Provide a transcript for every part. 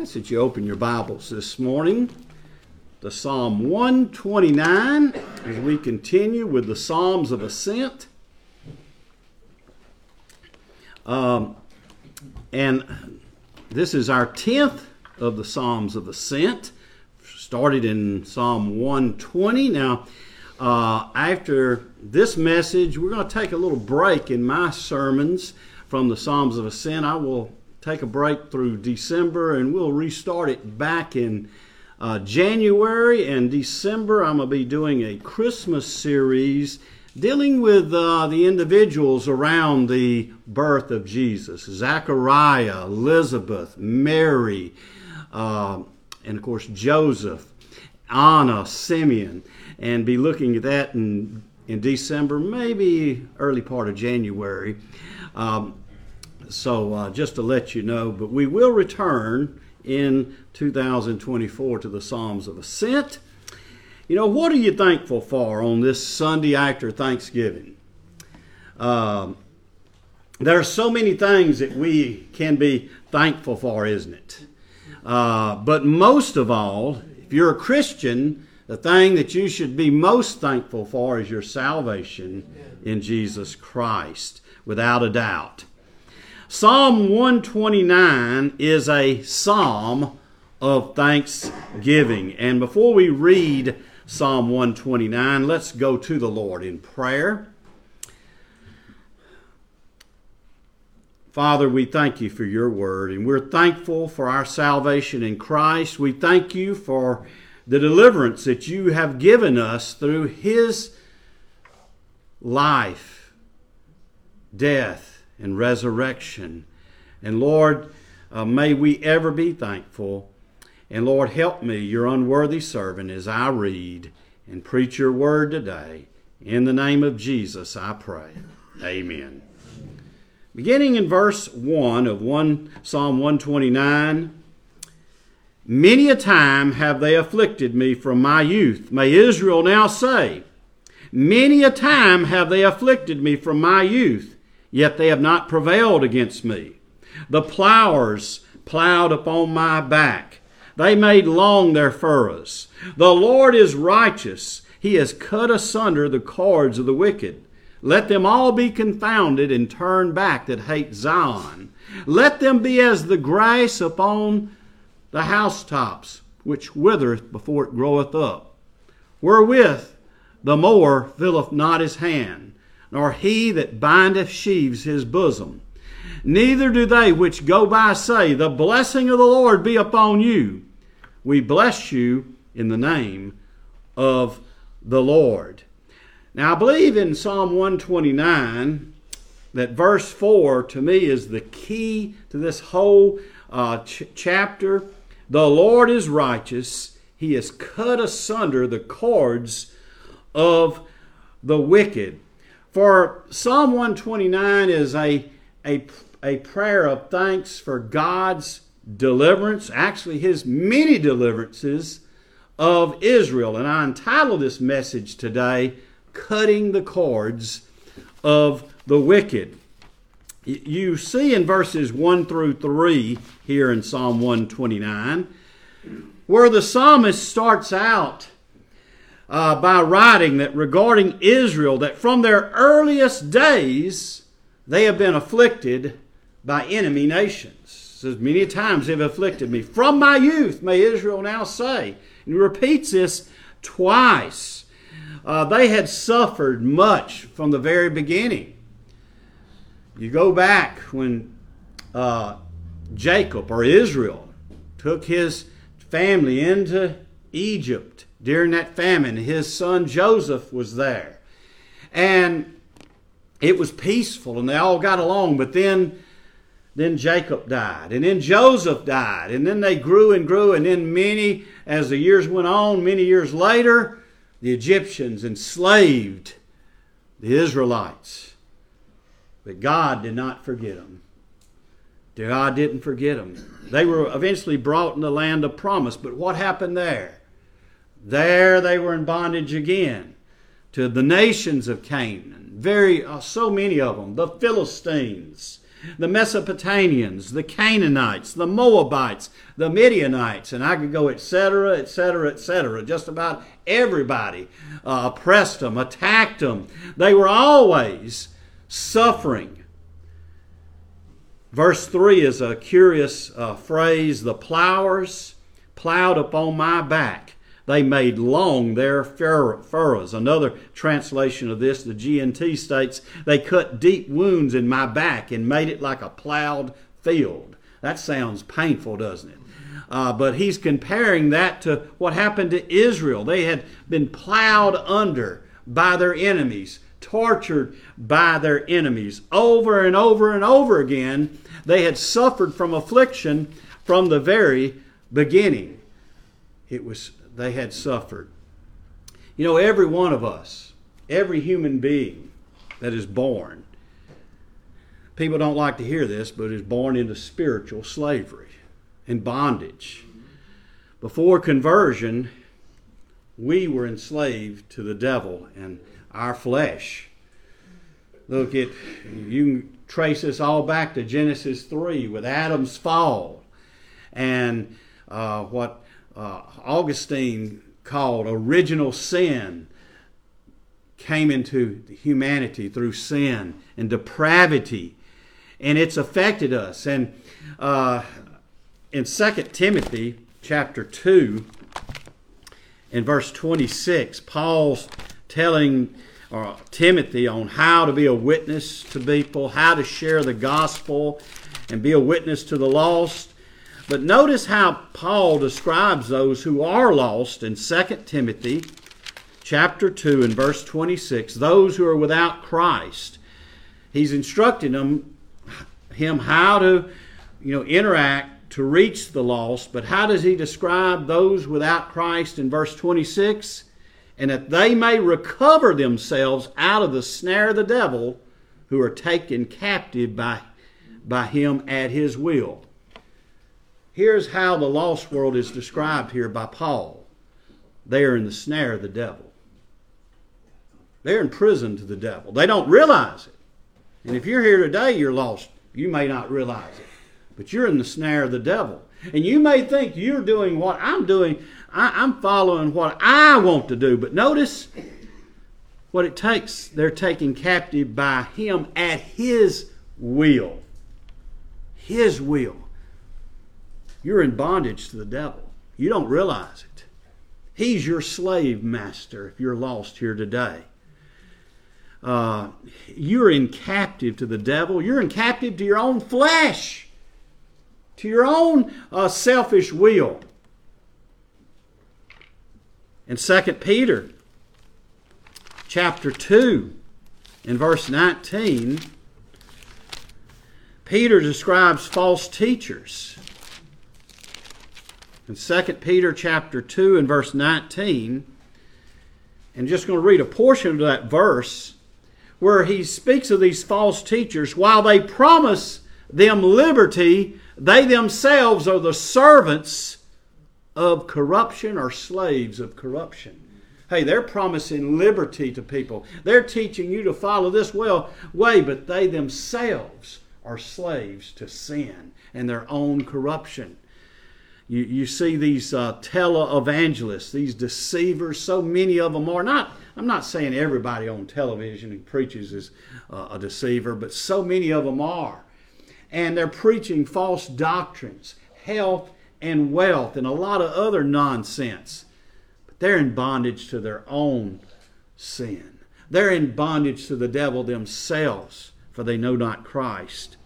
ask that you open your Bibles this morning to Psalm 129 as we continue with the Psalms of Ascent. Um, and this is our 10th of the Psalms of Ascent, started in Psalm 120. Now, uh, after this message, we're going to take a little break in my sermons from the Psalms of Ascent. I will take a break through December and we'll restart it back in uh, January and December. I'm going to be doing a Christmas series dealing with uh, the individuals around the birth of Jesus Zachariah, Elizabeth, Mary, uh, and of course Joseph, Anna, Simeon, and be looking at that in, in December, maybe early part of January. Um, so uh, just to let you know, but we will return in 2024 to the Psalms of Ascent. You know, what are you thankful for on this Sunday after Thanksgiving? Um, there are so many things that we can be thankful for, isn't it? Uh, but most of all, if you're a Christian, the thing that you should be most thankful for is your salvation in Jesus Christ, without a doubt. Psalm 129 is a psalm of thanksgiving. And before we read Psalm 129, let's go to the Lord in prayer. Father, we thank you for your word, and we're thankful for our salvation in Christ. We thank you for the deliverance that you have given us through his life, death, and resurrection. And Lord, uh, may we ever be thankful. And Lord, help me, your unworthy servant, as I read and preach your word today. In the name of Jesus, I pray. Amen. Beginning in verse 1 of 1 Psalm 129, Many a time have they afflicted me from my youth. May Israel now say, Many a time have they afflicted me from my youth yet they have not prevailed against me. The plowers plowed upon my back. They made long their furrows. The Lord is righteous. He has cut asunder the cords of the wicked. Let them all be confounded and turn back that hate Zion. Let them be as the grass upon the housetops, which withereth before it groweth up, wherewith the mower filleth not his hand nor he that bindeth sheaves his bosom. Neither do they which go by say, The blessing of the Lord be upon you. We bless you in the name of the Lord. Now, I believe in Psalm 129 that verse 4 to me is the key to this whole uh, ch- chapter. The Lord is righteous, He has cut asunder the cords of the wicked. For Psalm 129 is a, a, a prayer of thanks for God's deliverance, actually, his many deliverances of Israel. And I entitled this message today, Cutting the Cords of the Wicked. You see in verses 1 through 3 here in Psalm 129, where the psalmist starts out uh, by writing that regarding Israel, that from their earliest days they have been afflicted by enemy nations. Says many times they've afflicted me. From my youth, may Israel now say. And he repeats this twice. Uh, they had suffered much from the very beginning. You go back when uh, Jacob or Israel took his family into Egypt during that famine. His son Joseph was there. And it was peaceful and they all got along, but then then Jacob died, and then Joseph died, and then they grew and grew, and then many, as the years went on, many years later, the Egyptians enslaved the Israelites. But God did not forget them. God didn't forget them. They were eventually brought in the land of promise, but what happened there? There they were in bondage again to the nations of Canaan. Very, uh, so many of them, the Philistines. the Mesopotamians, the Canaanites, the Moabites, the Midianites, and I could go etc., etc., etc. Just about everybody uh, oppressed them, attacked them. They were always suffering. Verse 3 is a curious uh, phrase the plowers plowed upon my back. They made long their furrows. Another translation of this, the GNT states, they cut deep wounds in my back and made it like a plowed field. That sounds painful, doesn't it? Uh, but he's comparing that to what happened to Israel. They had been plowed under by their enemies, tortured by their enemies. Over and over and over again, they had suffered from affliction from the very beginning. It was they had suffered. You know, every one of us, every human being that is born, people don't like to hear this, but is born into spiritual slavery and bondage. Before conversion, we were enslaved to the devil and our flesh. Look at you can trace this all back to Genesis 3 with Adam's fall and uh, what uh, Augustine called original sin came into humanity through sin and depravity, and it's affected us. And uh, in 2 Timothy chapter 2, in verse 26, Paul's telling uh, Timothy on how to be a witness to people, how to share the gospel, and be a witness to the lost. But notice how Paul describes those who are lost in 2 Timothy chapter 2 and verse 26, those who are without Christ. He's instructing them him how to, you know, interact to reach the lost, but how does he describe those without Christ in verse 26? And that they may recover themselves out of the snare of the devil who are taken captive by, by him at his will. Here's how the lost world is described here by Paul they are in the snare of the devil. They're in prison to the devil. They don't realize it. And if you're here today, you're lost. You may not realize it. But you're in the snare of the devil. And you may think you're doing what I'm doing. I, am following what I want to do. But notice what it takes. They're taken captive by him at his will. His will. You're in bondage to the devil. You don't realize it. He's your slave master if you're lost here today. Uh, you're in captive to the devil. You're in captive to your own flesh, to your own uh, selfish will. In 2 Peter chapter 2, in verse 19, Peter describes false teachers in 2 Peter chapter 2 and verse 19. And just going to read a portion of that verse where he speaks of these false teachers. While they promise them liberty, they themselves are the servants of corruption or slaves of corruption. Hey, they're promising liberty to people. They're teaching you to follow this well way, but they themselves are slaves to sin and their own corruption. You, you see these uh, televangelists, these deceivers, so many of them are. Not, I'm not saying everybody on television who preaches is uh, a deceiver, but so many of them are. And they're preaching false doctrines, health and wealth, and a lot of other nonsense. But they're in bondage to their own sin. They're in bondage to the devil themselves, for they know not Christ.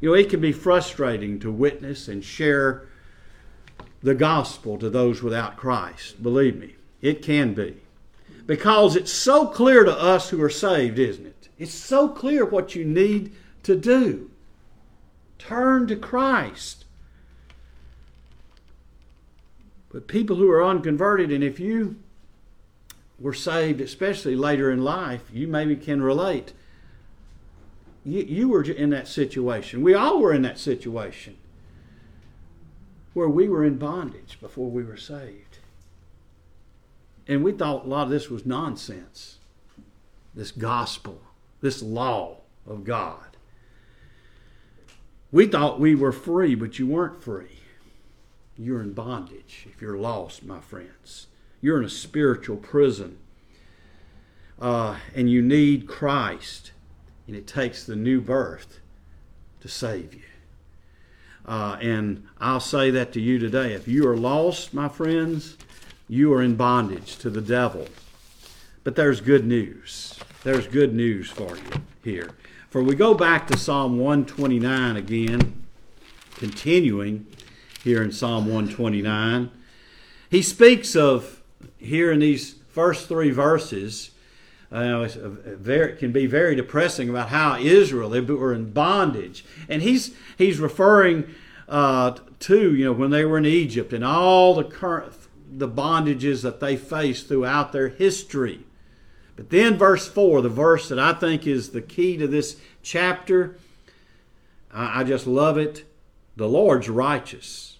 You know, it can be frustrating to witness and share the gospel to those without Christ. Believe me, it can be. Because it's so clear to us who are saved, isn't it? It's so clear what you need to do. Turn to Christ. But people who are unconverted, and if you were saved, especially later in life, you maybe can relate. You, you were in that situation. We all were in that situation where we were in bondage before we were saved. And we thought a lot of this was nonsense. This gospel, this law of God. We thought we were free, but you weren't free. You're in bondage if you're lost, my friends. You're in a spiritual prison. Uh, and you need Christ. And it takes the new birth to save you. Uh, and I'll say that to you today. If you are lost, my friends, you are in bondage to the devil. But there's good news. There's good news for you here. For we go back to Psalm 129 again, continuing here in Psalm 129. He speaks of, here in these first three verses, uh, very, it can be very depressing about how Israel they were in bondage, and he's he's referring uh, to you know when they were in Egypt and all the current the bondages that they faced throughout their history. But then verse four, the verse that I think is the key to this chapter, I, I just love it. The Lord's righteous;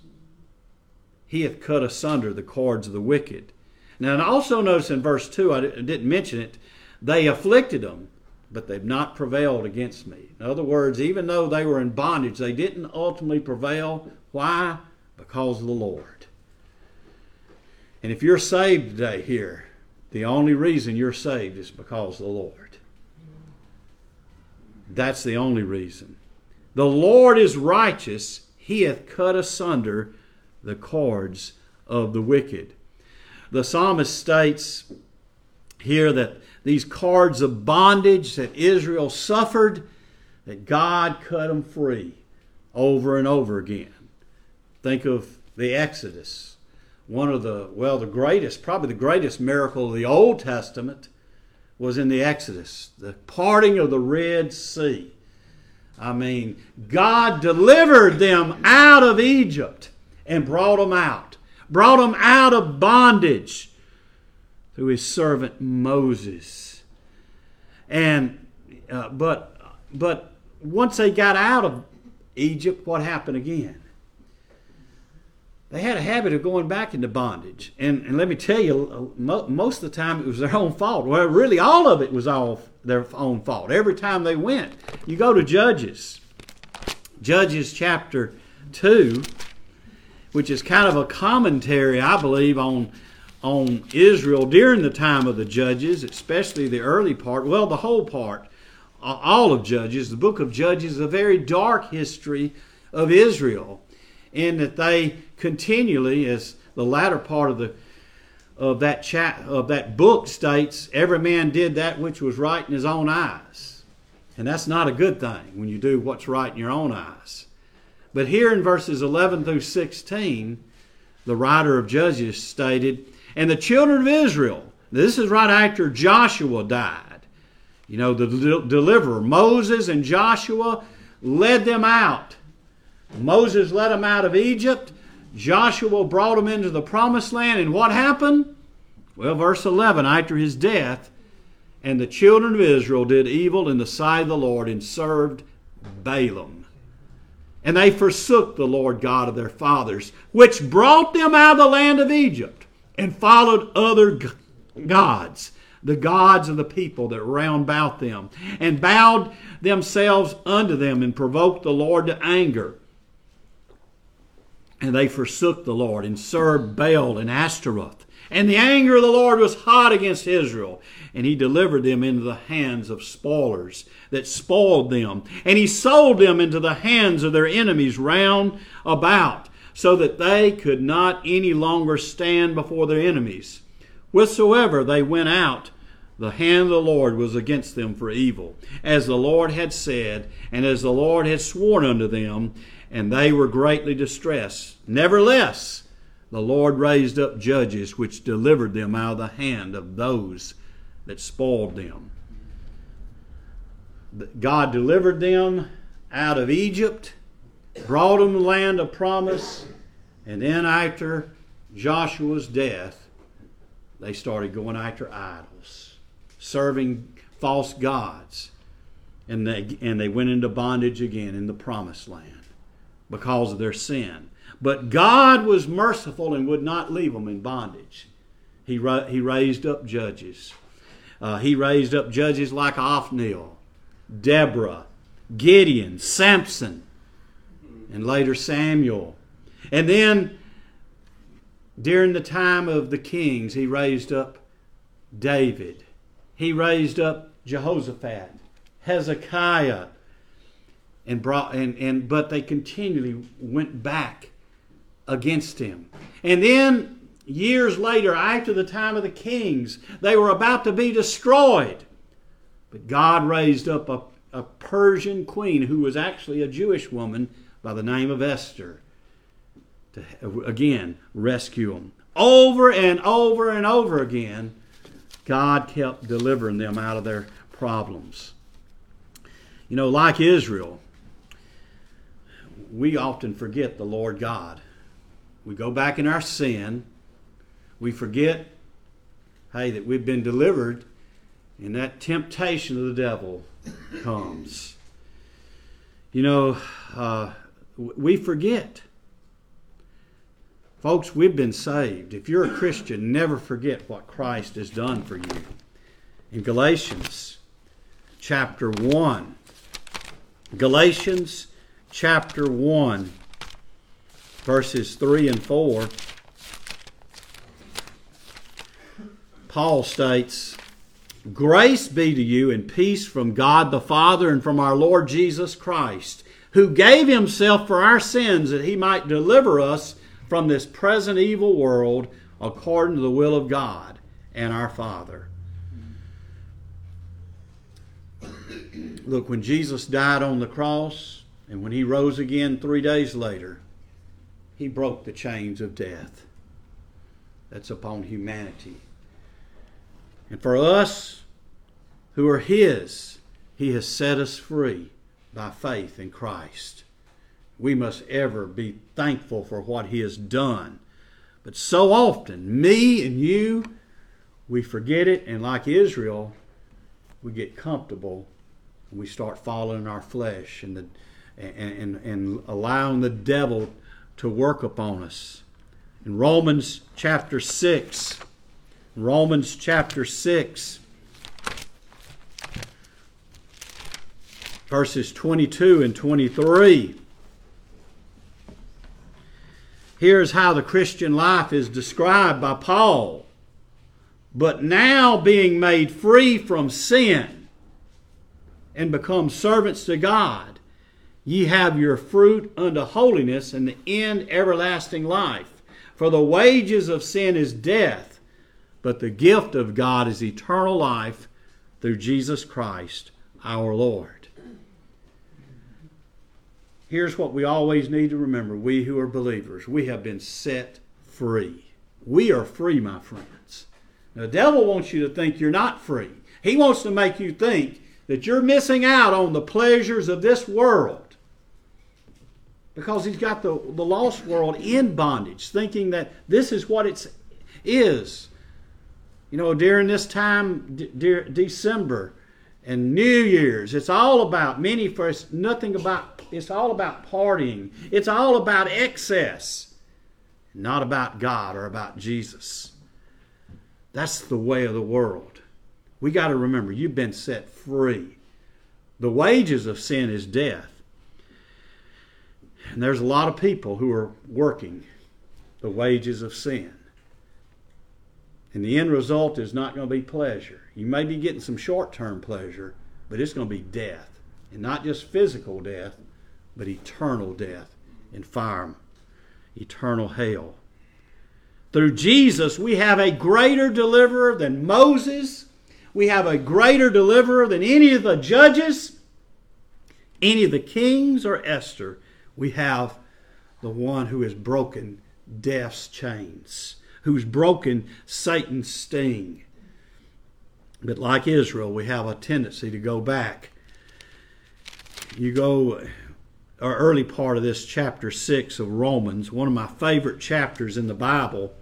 He hath cut asunder the cords of the wicked. Now, and also notice in verse 2, I didn't mention it, they afflicted them, but they've not prevailed against me. In other words, even though they were in bondage, they didn't ultimately prevail. Why? Because of the Lord. And if you're saved today here, the only reason you're saved is because of the Lord. That's the only reason. The Lord is righteous, he hath cut asunder the cords of the wicked. The psalmist states here that these cords of bondage that Israel suffered, that God cut them free over and over again. Think of the Exodus, one of the, well, the greatest, probably the greatest miracle of the Old Testament was in the Exodus, the parting of the Red Sea. I mean, God delivered them out of Egypt and brought them out, brought them out of bondage through his servant Moses. And uh, but but once they got out of Egypt, what happened again? They had a habit of going back into bondage, and, and let me tell you, uh, most of the time it was their own fault. Well, really, all of it was all their own fault. Every time they went, you go to Judges, Judges chapter two, which is kind of a commentary, I believe, on on Israel during the time of the Judges, especially the early part, well, the whole part, all of Judges. The book of Judges is a very dark history of Israel, in that they continually, as the latter part of the of that chat of that book states, every man did that which was right in his own eyes. And that's not a good thing when you do what's right in your own eyes. But here in verses 11 through 16, the writer of Judges stated, and the children of Israel, this is right after Joshua died. You know, the deliverer, Moses and Joshua led them out. Moses led them out of Egypt. Joshua brought them into the promised land. And what happened? Well, verse 11 after his death, and the children of Israel did evil in the sight of the Lord and served Baalim. And they forsook the Lord God of their fathers, which brought them out of the land of Egypt and followed other gods, the gods of the people that round about them, and bowed themselves unto them and provoked the Lord to anger. And they forsook the Lord and served Baal and Ashtaroth. And the anger of the Lord was hot against Israel, and he delivered them into the hands of spoilers that spoiled them. And he sold them into the hands of their enemies round about so that they could not any longer stand before their enemies. Whithersoever they went out, the hand of the Lord was against them for evil, as the Lord had said, and as the Lord had sworn unto them, and they were greatly distressed. Nevertheless, the Lord raised up judges which delivered them out of the hand of those that spoiled them. God delivered them out of Egypt brought them the land of promise, and then after Joshua's death, they started going after idols, serving false gods, and they, and they went into bondage again in the promised land because of their sin. But God was merciful and would not leave them in bondage. He, ra- he raised up judges. Uh, he raised up judges like Othniel, Deborah, Gideon, Samson, and later Samuel. And then during the time of the kings, he raised up David. He raised up Jehoshaphat, Hezekiah, and brought and, and but they continually went back against him. And then years later, after the time of the kings, they were about to be destroyed. But God raised up a, a Persian queen who was actually a Jewish woman by the name of Esther to again rescue them. Over and over and over again, God kept delivering them out of their problems. You know, like Israel, we often forget the Lord God. We go back in our sin. We forget, hey, that we've been delivered, and that temptation of the devil comes. You know, uh, we forget. Folks, we've been saved. If you're a Christian, never forget what Christ has done for you. In Galatians chapter 1, Galatians chapter 1, verses 3 and 4, Paul states, Grace be to you and peace from God the Father and from our Lord Jesus Christ, who gave himself for our sins that he might deliver us from this present evil world according to the will of God and our Father. Look, when Jesus died on the cross, and when he rose again three days later, he broke the chains of death that's upon humanity. And for us who are his, he has set us free by faith in Christ. We must ever be thankful for what he has done. But so often, me and you, we forget it, and like Israel, we get comfortable and we start following our flesh and the and, and, and allowing the devil to work upon us. In Romans chapter 6, Romans chapter 6, verses 22 and 23. Here's how the Christian life is described by Paul. But now being made free from sin and become servants to God, Ye have your fruit unto holiness, and the end everlasting life. For the wages of sin is death, but the gift of God is eternal life through Jesus Christ our Lord. Here's what we always need to remember we who are believers, we have been set free. We are free, my friends. The devil wants you to think you're not free. He wants to make you think that you're missing out on the pleasures of this world because he's got the, the lost world in bondage, thinking that this is what it is. You know, during this time, de- December and New Year's, it's all about many first, nothing about, it's all about partying. It's all about excess, not about God or about Jesus. That's the way of the world. We got to remember, you've been set free. The wages of sin is death. And there's a lot of people who are working the wages of sin. And the end result is not going to be pleasure. You may be getting some short term pleasure, but it's going to be death. And not just physical death, but eternal death in fire, eternal hell. Through Jesus, we have a greater deliverer than Moses. We have a greater deliverer than any of the judges, any of the kings, or Esther we have the one who has broken death's chains, who's broken Satan's sting. But like Israel, we have a tendency to go back. You go, our early part of this chapter 6 of Romans, one of my favorite chapters in the Bible.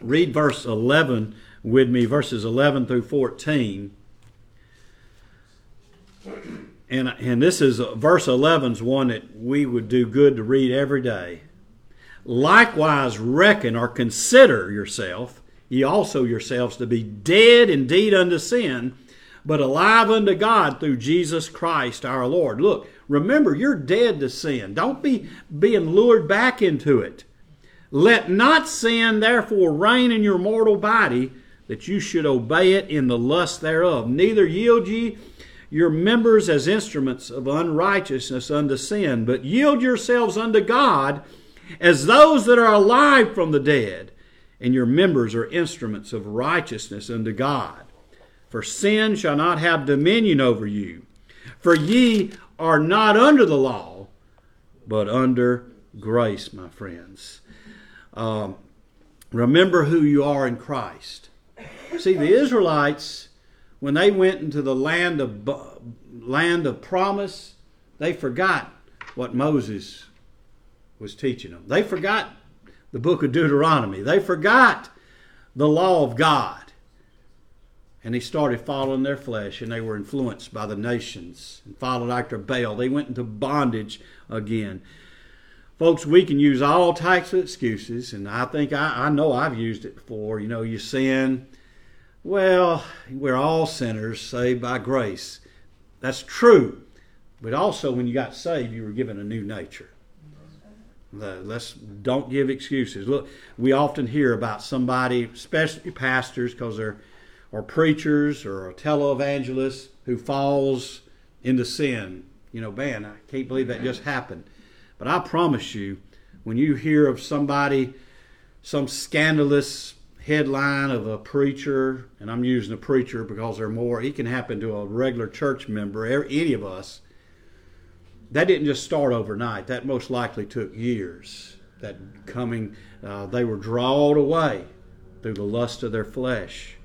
Read verse 11 with me, verses 11 through 14 and and this is verse 11 is one that we would do good to read every day. Likewise, reckon or consider yourself, ye also yourselves, to be dead indeed unto sin, but alive unto God through Jesus Christ our Lord. Look, remember, you're dead to sin. Don't be being lured back into it. Let not sin therefore reign in your mortal body, that you should obey it in the lust thereof. Neither yield ye your members as instruments of unrighteousness unto sin, but yield yourselves unto God as those that are alive from the dead, and your members are instruments of righteousness unto God. For sin shall not have dominion over you. For ye are not under the law, but under grace, my friends. Um, remember who you are in Christ. See, the Israelites, when they went into the land of land of promise, they forgot what Moses was teaching them. They forgot the book of Deuteronomy. They forgot the law of God. And they started following their flesh, and they were influenced by the nations and followed after Baal. They went into bondage again. Folks, we can use all types of excuses, and I think I, I know I've used it before. You know, you sin. Well, we're all sinners saved by grace. That's true. But also, when you got saved, you were given a new nature. Let's don't give excuses. Look, we often hear about somebody, especially pastors, because they're or preachers or a televangelist who falls into sin. You know, man, I can't believe that just happened. But I promise you, when you hear of somebody, some scandalous headline of a preacher, and I'm using a preacher because they're more, he can happen to a regular church member, any of us. That didn't just start overnight. That most likely took years. That coming, uh, they were drawn away through the lust of their flesh.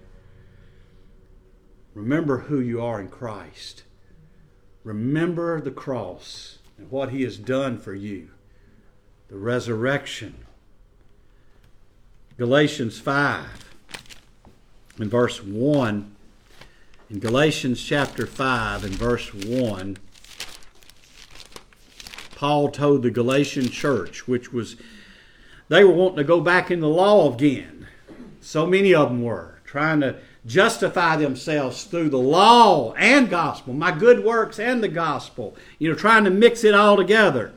Remember who you are in Christ. Remember the cross and what He has done for you, the resurrection. Galatians 5 in verse 1. In Galatians chapter 5 and verse 1, Paul told the Galatian church, which was, they were wanting to go back in the law again. So many of them were trying to justify themselves through the law and gospel, my good works and the gospel, you know, trying to mix it all together.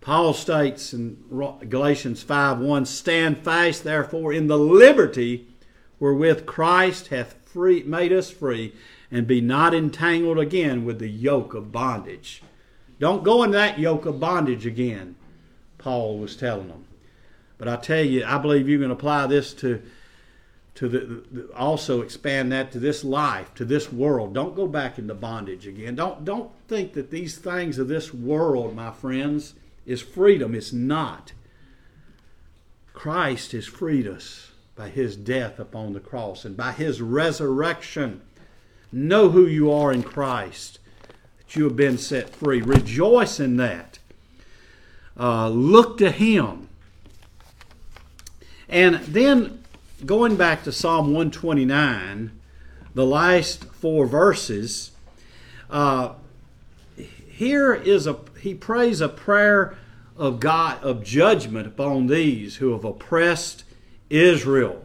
Paul states in Galatians 5 1 Stand fast, therefore, in the liberty wherewith Christ hath free, made us free, and be not entangled again with the yoke of bondage. Don't go in that yoke of bondage again, Paul was telling them. But I tell you, I believe you can apply this to to the, the, also expand that to this life, to this world. Don't go back into bondage again. Don't don't think that these things of this world, my friends, is freedom. It's not. Christ has freed us by his death upon the cross and by his resurrection. Know who you are in Christ, you have been set free. Rejoice in that. Uh, look to him. And then going back to Psalm 129, the last four verses, uh, here is a he prays a prayer of God of judgment upon these who have oppressed Israel.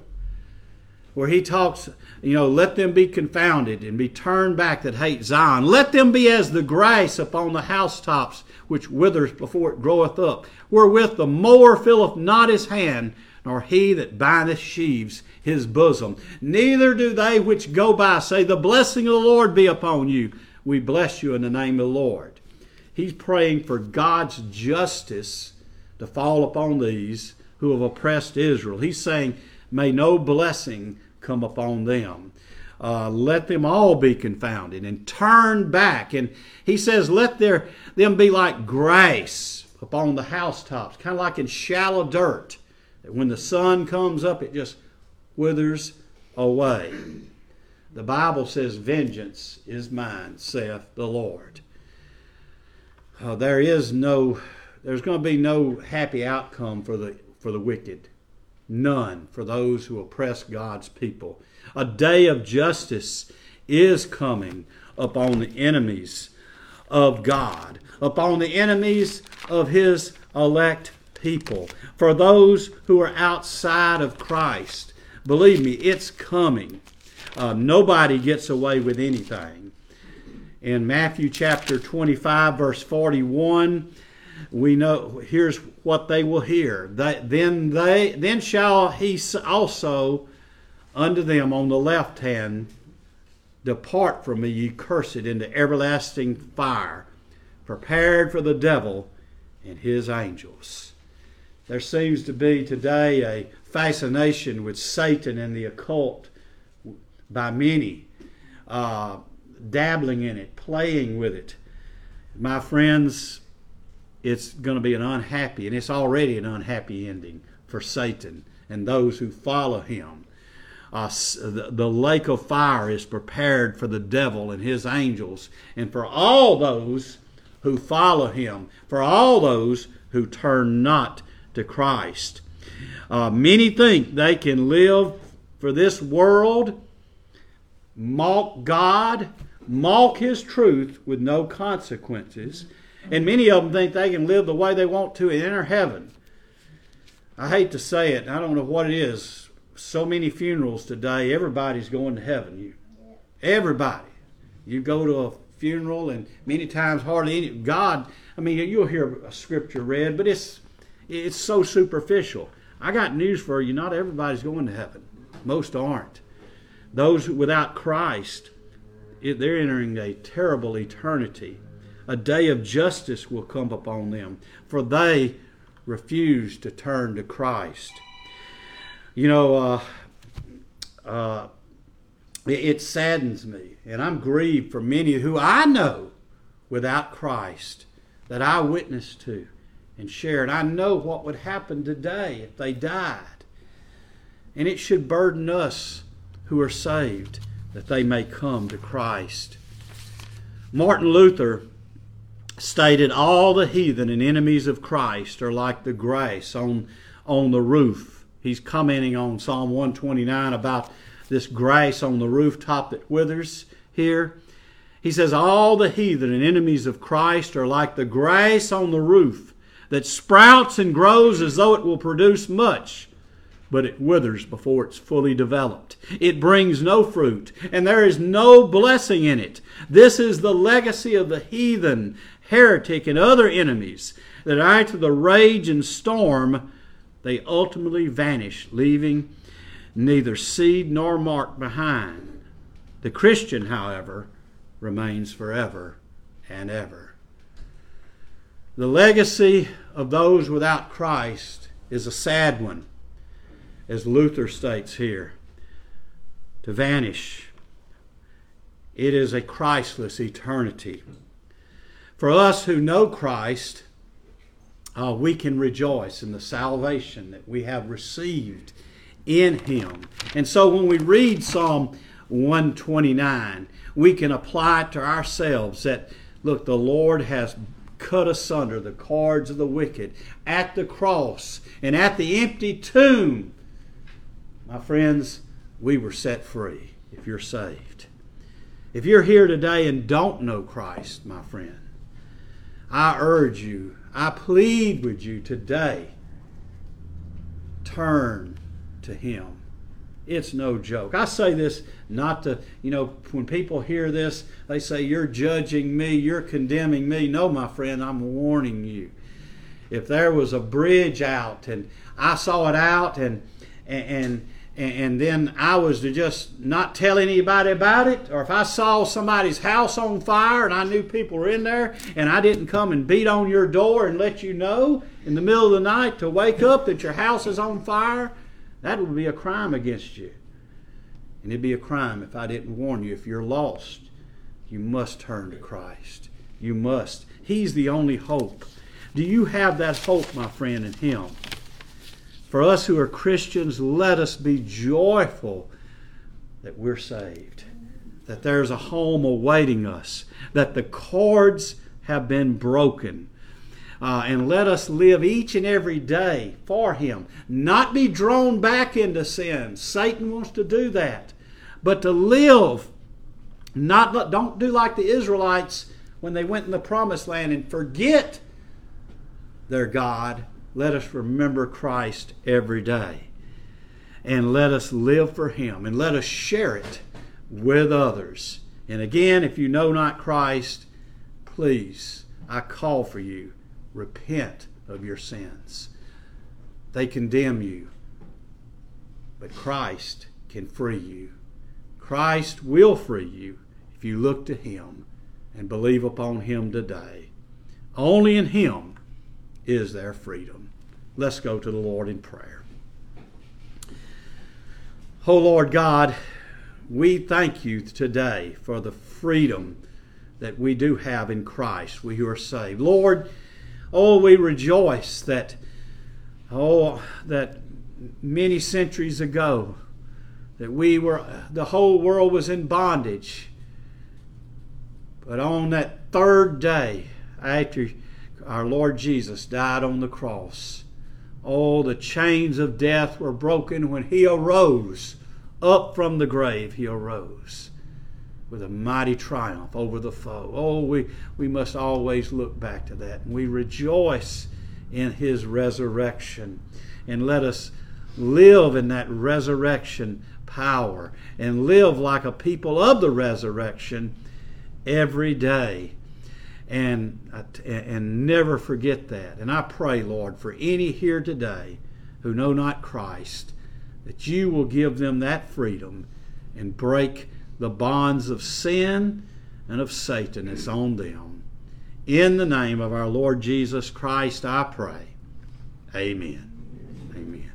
Where he talks, you know, let them be confounded and be turned back that hate Zion. Let them be as the grass upon the housetops, which withers before it groweth up, wherewith the mower filleth not his hand, nor he that bindeth sheaves his bosom. Neither do they which go by say, The blessing of the Lord be upon you. We bless you in the name of the Lord. He's praying for God's justice to fall upon these who have oppressed Israel. He's saying, May no blessing come upon them. Uh, let them all be confounded and turn back. And he says, Let their, them be like grass upon the housetops, kind of like in shallow dirt That when the sun comes up, it just withers away. The Bible says, Vengeance is mine, saith the Lord. Uh, there is no, there's going to be no happy outcome for the, for the wicked. None for those who oppress God's people. A day of justice is coming upon the enemies of God, upon the enemies of His elect people, for those who are outside of Christ. Believe me, it's coming. Uh, nobody gets away with anything. In Matthew chapter 25, verse 41, we know here's what they will hear. They, then they then shall he also unto them on the left hand depart from me, ye cursed, into everlasting fire, prepared for the devil and his angels. There seems to be today a fascination with Satan and the occult by many, uh, dabbling in it, playing with it. My friends, it's going to be an unhappy, and it's already an unhappy ending for Satan and those who follow him. Uh, the, the lake of fire is prepared for the devil and his angels, and for all those who follow him, for all those who turn not to Christ. Uh, many think they can live for this world, mock God, mock His truth with no consequences, and many of them think they can live the way they want to and enter heaven. I hate to say it, I don't know what it is. So many funerals today, everybody's going to heaven. You, everybody. You go to a funeral, and many times hardly any God. I mean, you'll hear a scripture read, but it's it's so superficial. I got news for you. Not everybody's going to heaven. Most aren't. Those without Christ, they're entering a terrible eternity. A day of justice will come upon them, for they refuse to turn to Christ. You know, uh, uh, it saddens me, and I'm grieved for many who I know without Christ that I witnessed to and shared. I know what would happen today if they died. And it should burden us who are saved that they may come to Christ. Martin Luther stated all the heathen and enemies of Christ are like the grass on, on the roof. He's commenting on Psalm 129 about this grass on the rooftop that withers here. He says, All the heathen and enemies of Christ are like the grass on the roof that sprouts and grows as though it will produce much, but it withers before it's fully developed. It brings no fruit, and there is no blessing in it. This is the legacy of the heathen, heretic, and other enemies that after the rage and storm, they ultimately vanish, leaving neither seed nor mark behind. The Christian, however, remains forever and ever. The legacy of those without Christ is a sad one, as Luther states here. To vanish, it is a Christless eternity. For us who know Christ, uh, we can rejoice in the salvation that we have received in Him. And so when we read Psalm 129, we can apply it to ourselves that, look, the Lord has cut asunder the cords of the wicked at the cross and at the empty tomb. My friends, we were set free if you're saved. If you're here today and don't know Christ, my friend, I urge you, I plead with you today, turn to Him. It's no joke. I say this not to, you know, when people hear this, they say, You're judging me, you're condemning me. No, my friend, I'm warning you. If there was a bridge out and I saw it out and, and, and then I was to just not tell anybody about it, or if I saw somebody's house on fire and I knew people were in there and I didn't come and beat on your door and let you know in the middle of the night to wake up that your house is on fire, that would be a crime against you. And it'd be a crime if I didn't warn you. If you're lost, you must turn to Christ. You must. He's the only hope. Do you have that hope, my friend, in Him? For us who are Christians, let us be joyful that we're saved, that there's a home awaiting us, that the cords have been broken, uh, and let us live each and every day for Him. Not be drawn back into sin. Satan wants to do that. But to live, not don't do like the Israelites when they went in the promised land and forget their God. Let us remember Christ every day. And let us live for Him. And let us share it with others. And again, if you know not Christ, please, I call for you, repent of your sins. They condemn you, but Christ can free you. Christ will free you if you look to Him and believe upon Him today. Only in Him is there freedom. Let's go to the Lord in prayer. Oh Lord God, we thank you today for the freedom that we do have in Christ, we who are saved. Lord, oh, we rejoice that, oh, that many centuries ago, that we were, the whole world was in bondage. But on that third day, after our Lord Jesus died on the cross, oh, the chains of death were broken when He arose up from the grave. He arose with a mighty triumph over the foe. Oh, we, we must always look back to that. We rejoice in his resurrection. And let us live in that resurrection power and live like a people of the resurrection every day. And, and never forget that. And I pray, Lord, for any here today who know not Christ, that you will give them that freedom and break the bonds of sin and of Satan that's on them. In the name of our Lord Jesus Christ, I pray. Amen. Amen.